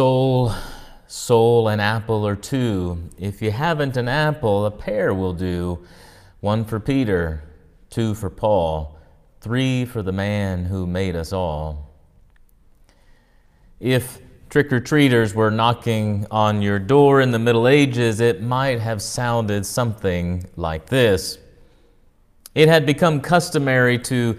Soul, soul, an apple or two. If you haven't an apple, a pear will do. One for Peter, two for Paul, three for the man who made us all. If trick or treaters were knocking on your door in the Middle Ages, it might have sounded something like this. It had become customary to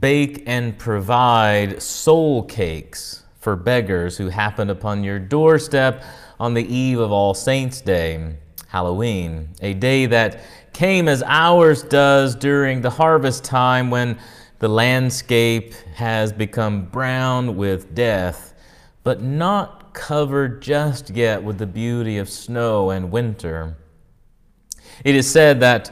bake and provide soul cakes for beggars who happened upon your doorstep on the eve of All Saints' Day, Halloween, a day that came as ours does during the harvest time when the landscape has become brown with death, but not covered just yet with the beauty of snow and winter. It is said that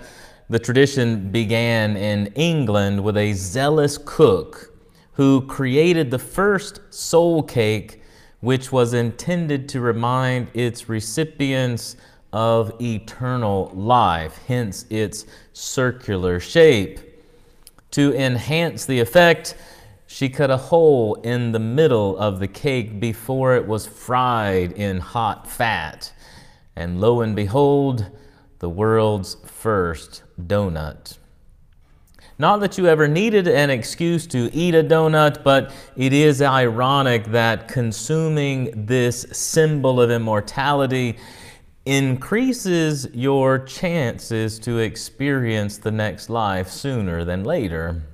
the tradition began in England with a zealous cook who created the first soul cake, which was intended to remind its recipients of eternal life, hence its circular shape. To enhance the effect, she cut a hole in the middle of the cake before it was fried in hot fat. And lo and behold, the world's first donut. Not that you ever needed an excuse to eat a donut, but it is ironic that consuming this symbol of immortality increases your chances to experience the next life sooner than later.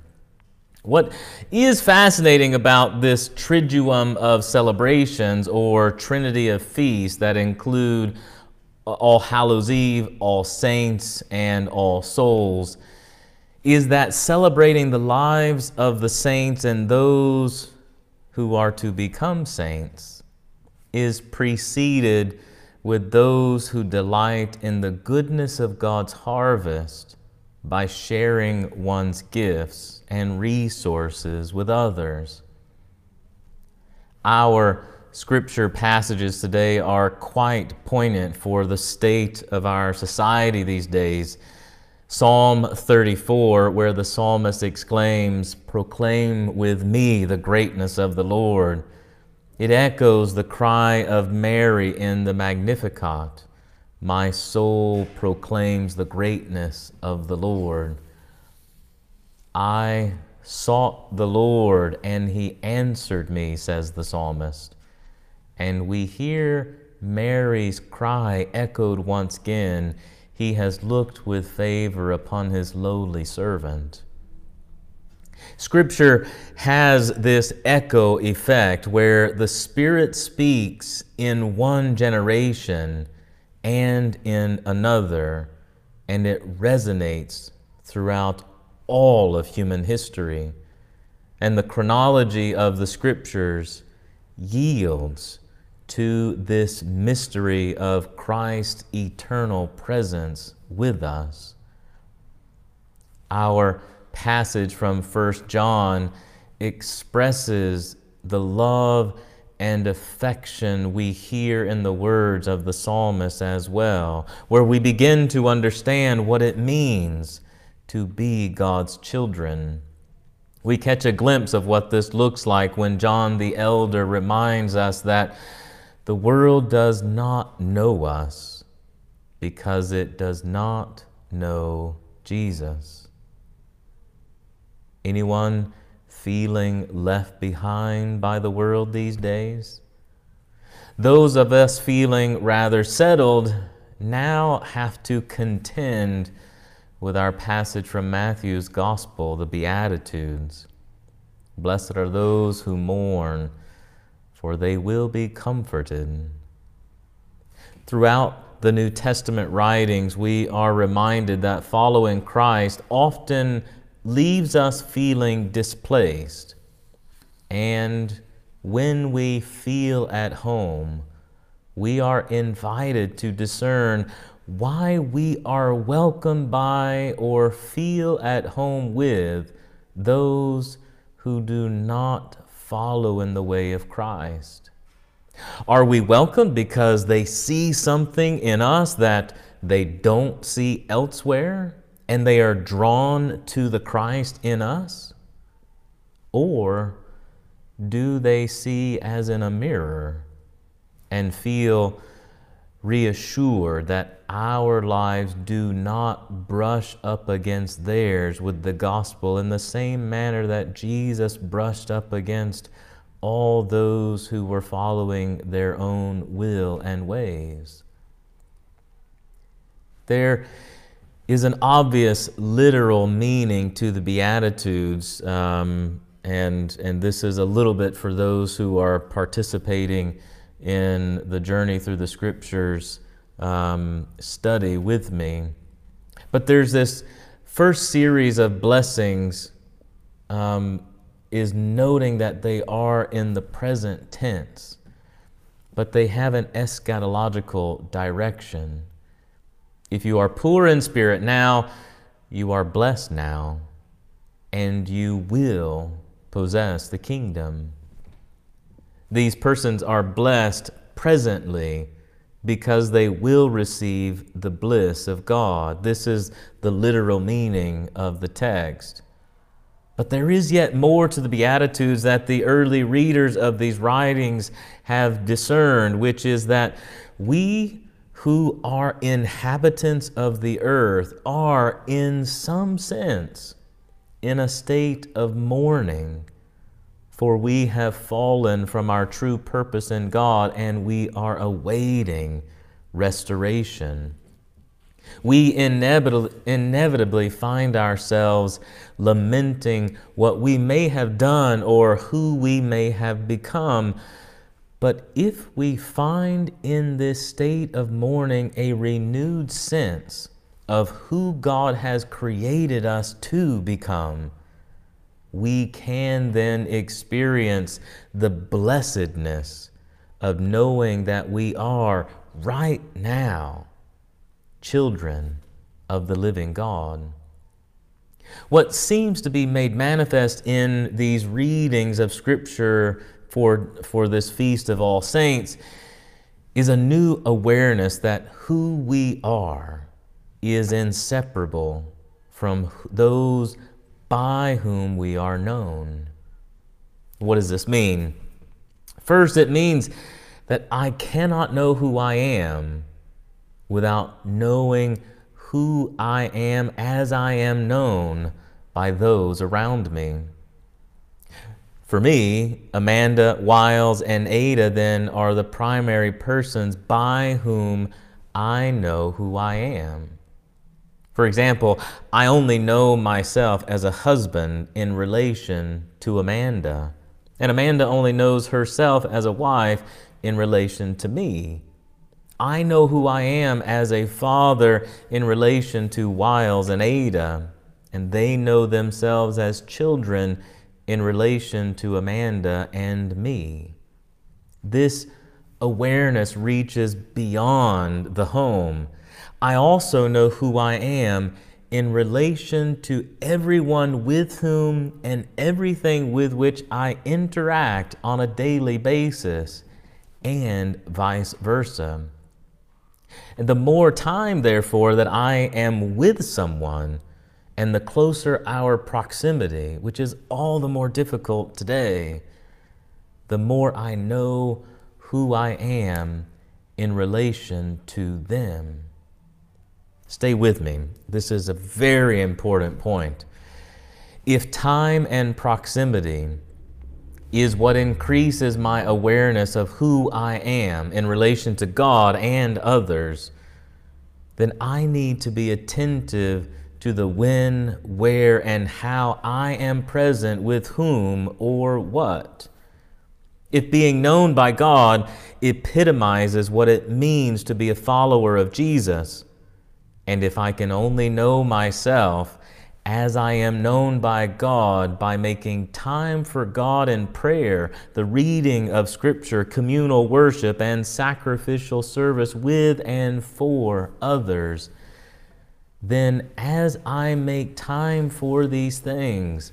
What is fascinating about this triduum of celebrations or trinity of feasts that include all Hallows Eve, All Saints, and All Souls, is that celebrating the lives of the saints and those who are to become saints is preceded with those who delight in the goodness of God's harvest by sharing one's gifts and resources with others. Our scripture passages today are quite poignant for the state of our society these days. Psalm 34, where the psalmist exclaims, Proclaim with me the greatness of the Lord. It echoes the cry of Mary in the Magnificat My soul proclaims the greatness of the Lord. I sought the Lord, and he answered me, says the psalmist and we hear Mary's cry echoed once again He has looked with favor upon His lowly servant. Scripture has this echo effect where the Spirit speaks in one generation and in another, and it resonates throughout all of human history. And the chronology of the Scriptures yields to this mystery of Christ's eternal presence with us. Our passage from 1 John expresses the love and affection we hear in the words of the psalmist as well, where we begin to understand what it means to be God's children. We catch a glimpse of what this looks like when John the Elder reminds us that the world does not know us because it does not know Jesus. Anyone feeling left behind by the world these days? Those of us feeling rather settled now have to contend with our passage from Matthew's Gospel, the Beatitudes. Blessed are those who mourn for they will be comforted. Throughout the New Testament writings, we are reminded that following Christ often leaves us feeling displaced. And when we feel at home, we are invited to discern why we are welcomed by or feel at home with those who do not follow in the way of Christ? Are we welcomed because they see something in us that they don't see elsewhere and they are drawn to the Christ in us? Or do they see as in a mirror and feel reassured that our lives do not brush up against theirs with the gospel in the same manner that Jesus brushed up against all those who were following their own will and ways. There is an obvious literal meaning to the Beatitudes, um, and, and this is a little bit for those who are participating in the journey through the scriptures um, study with me. But there's this first series of blessings um, is noting that they are in the present tense, but they have an eschatological direction. If you are poor in spirit now, you are blessed now, and you will possess the kingdom. These persons are blessed presently because they will receive the bliss of God. This is the literal meaning of the text. But there is yet more to the Beatitudes that the early readers of these writings have discerned, which is that we who are inhabitants of the earth are, in some sense, in a state of mourning for we have fallen from our true purpose in God and we are awaiting restoration. We inevitably find ourselves lamenting what we may have done or who we may have become. But if we find in this state of mourning a renewed sense of who God has created us to become, we can then experience the blessedness of knowing that we are right now children of the living God. What seems to be made manifest in these readings of Scripture for, for this Feast of All Saints is a new awareness that who we are is inseparable from those by whom we are known. What does this mean? First, it means that I cannot know who I am without knowing who I am as I am known by those around me. For me, Amanda, Wiles, and Ada then are the primary persons by whom I know who I am. For example, I only know myself as a husband in relation to Amanda, and Amanda only knows herself as a wife in relation to me. I know who I am as a father in relation to Wiles and Ada, and they know themselves as children in relation to Amanda and me. This awareness reaches beyond the home I also know who I am in relation to everyone with whom and everything with which I interact on a daily basis, and vice versa. And the more time, therefore, that I am with someone, and the closer our proximity, which is all the more difficult today, the more I know who I am in relation to them. Stay with me. This is a very important point. If time and proximity is what increases my awareness of who I am in relation to God and others, then I need to be attentive to the when, where, and how I am present with whom or what. If being known by God epitomizes what it means to be a follower of Jesus, and if I can only know myself as I am known by God by making time for God in prayer, the reading of Scripture, communal worship, and sacrificial service with and for others, then as I make time for these things,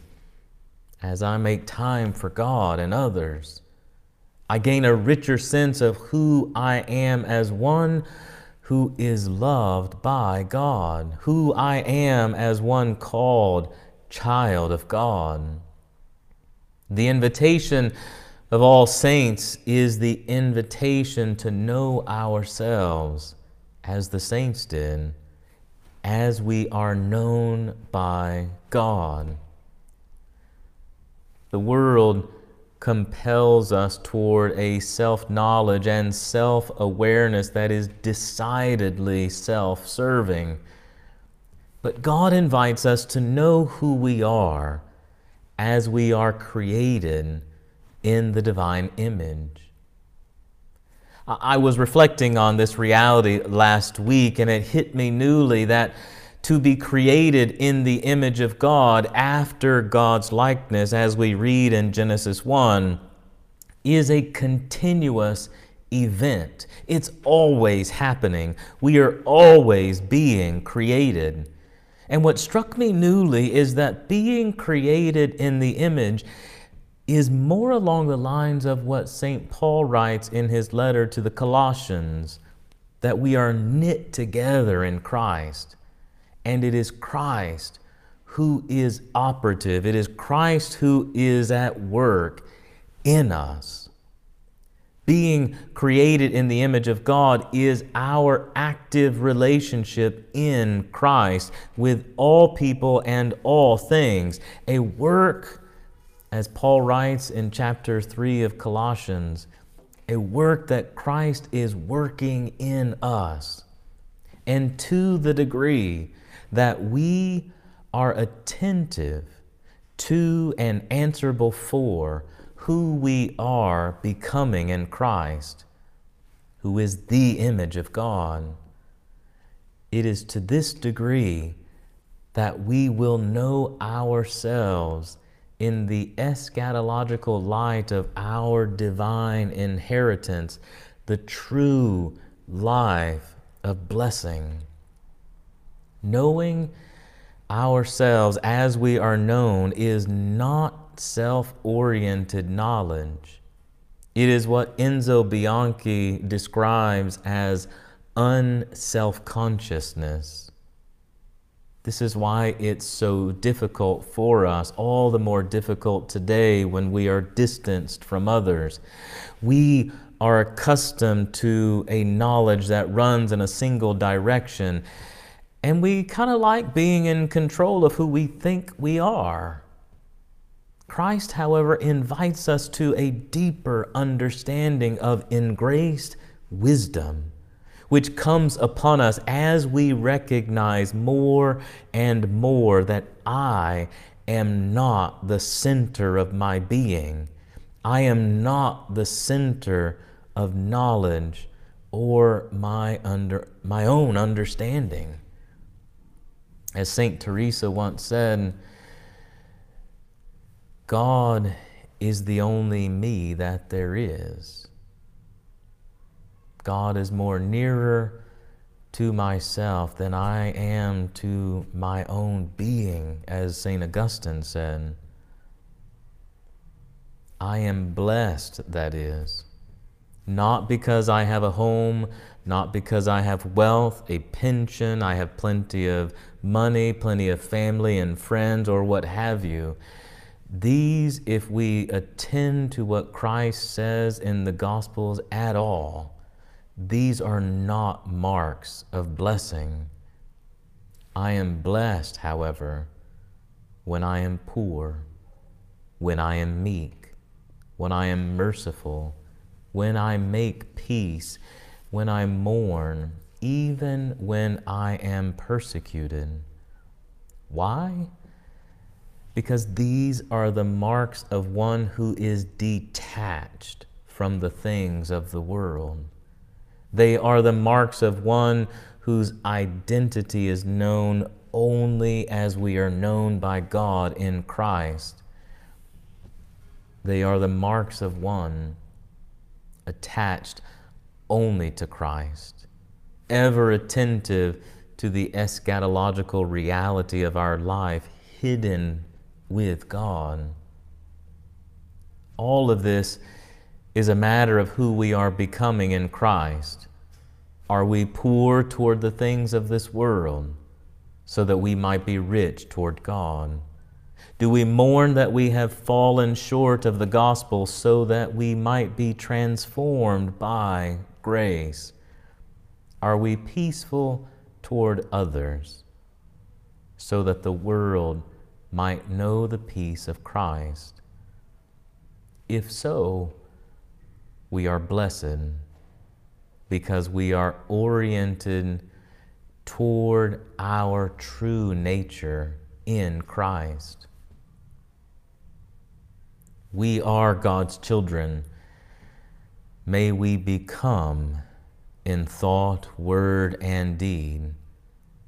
as I make time for God and others, I gain a richer sense of who I am as one who is loved by God, who I am as one called child of God. The invitation of all saints is the invitation to know ourselves as the saints did, as we are known by God. The world compels us toward a self knowledge and self awareness that is decidedly self serving. But God invites us to know who we are as we are created in the divine image. I was reflecting on this reality last week, and it hit me newly that to be created in the image of God after God's likeness, as we read in Genesis 1, is a continuous event. It's always happening. We are always being created. And what struck me newly is that being created in the image is more along the lines of what St. Paul writes in his letter to the Colossians that we are knit together in Christ. And it is Christ who is operative, it is Christ who is at work in us. Being created in the image of God is our active relationship in Christ with all people and all things, a work as Paul writes in chapter 3 of Colossians, a work that Christ is working in us. And to the degree that we are attentive to and answerable for who we are becoming in Christ, who is the image of God, it is to this degree that we will know ourselves in the eschatological light of our divine inheritance, the true life of blessing. Knowing ourselves as we are known is not self oriented knowledge. It is what Enzo Bianchi describes as unself consciousness. This is why it's so difficult for us, all the more difficult today when we are distanced from others. We are accustomed to a knowledge that runs in a single direction, and we kind of like being in control of who we think we are. Christ, however, invites us to a deeper understanding of engraced wisdom which comes upon us as we recognize more and more that I am not the center of my being. I am not the center of knowledge or my, under, my own understanding. As St. Teresa once said, God is the only me that there is. God is more nearer to myself than I am to my own being, as St. Augustine said. I am blessed, that is, not because I have a home, not because I have wealth, a pension, I have plenty of money, plenty of family and friends, or what have you. These, if we attend to what Christ says in the Gospels at all, these are not marks of blessing. I am blessed, however, when I am poor, when I am meek, when I am merciful, when I make peace, when I mourn, even when I am persecuted. Why? Because these are the marks of one who is detached from the things of the world. They are the marks of one whose identity is known only as we are known by God in Christ. They are the marks of one attached only to Christ, ever attentive to the eschatological reality of our life, hidden with God. All of this is a matter of who we are becoming in Christ. Are we poor toward the things of this world so that we might be rich toward God? Do we mourn that we have fallen short of the gospel so that we might be transformed by grace? Are we peaceful toward others so that the world might know the peace of Christ? If so, we are blessed because we are oriented toward our true nature in Christ. We are God's children. May we become, in thought, word, and deed,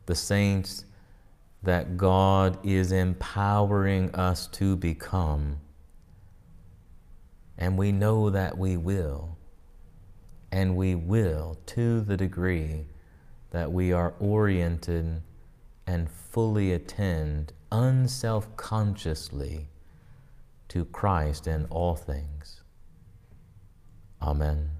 the saints that God is empowering us to become. And we know that we will. And we will to the degree that we are oriented and fully attend unself consciously to Christ in all things. Amen.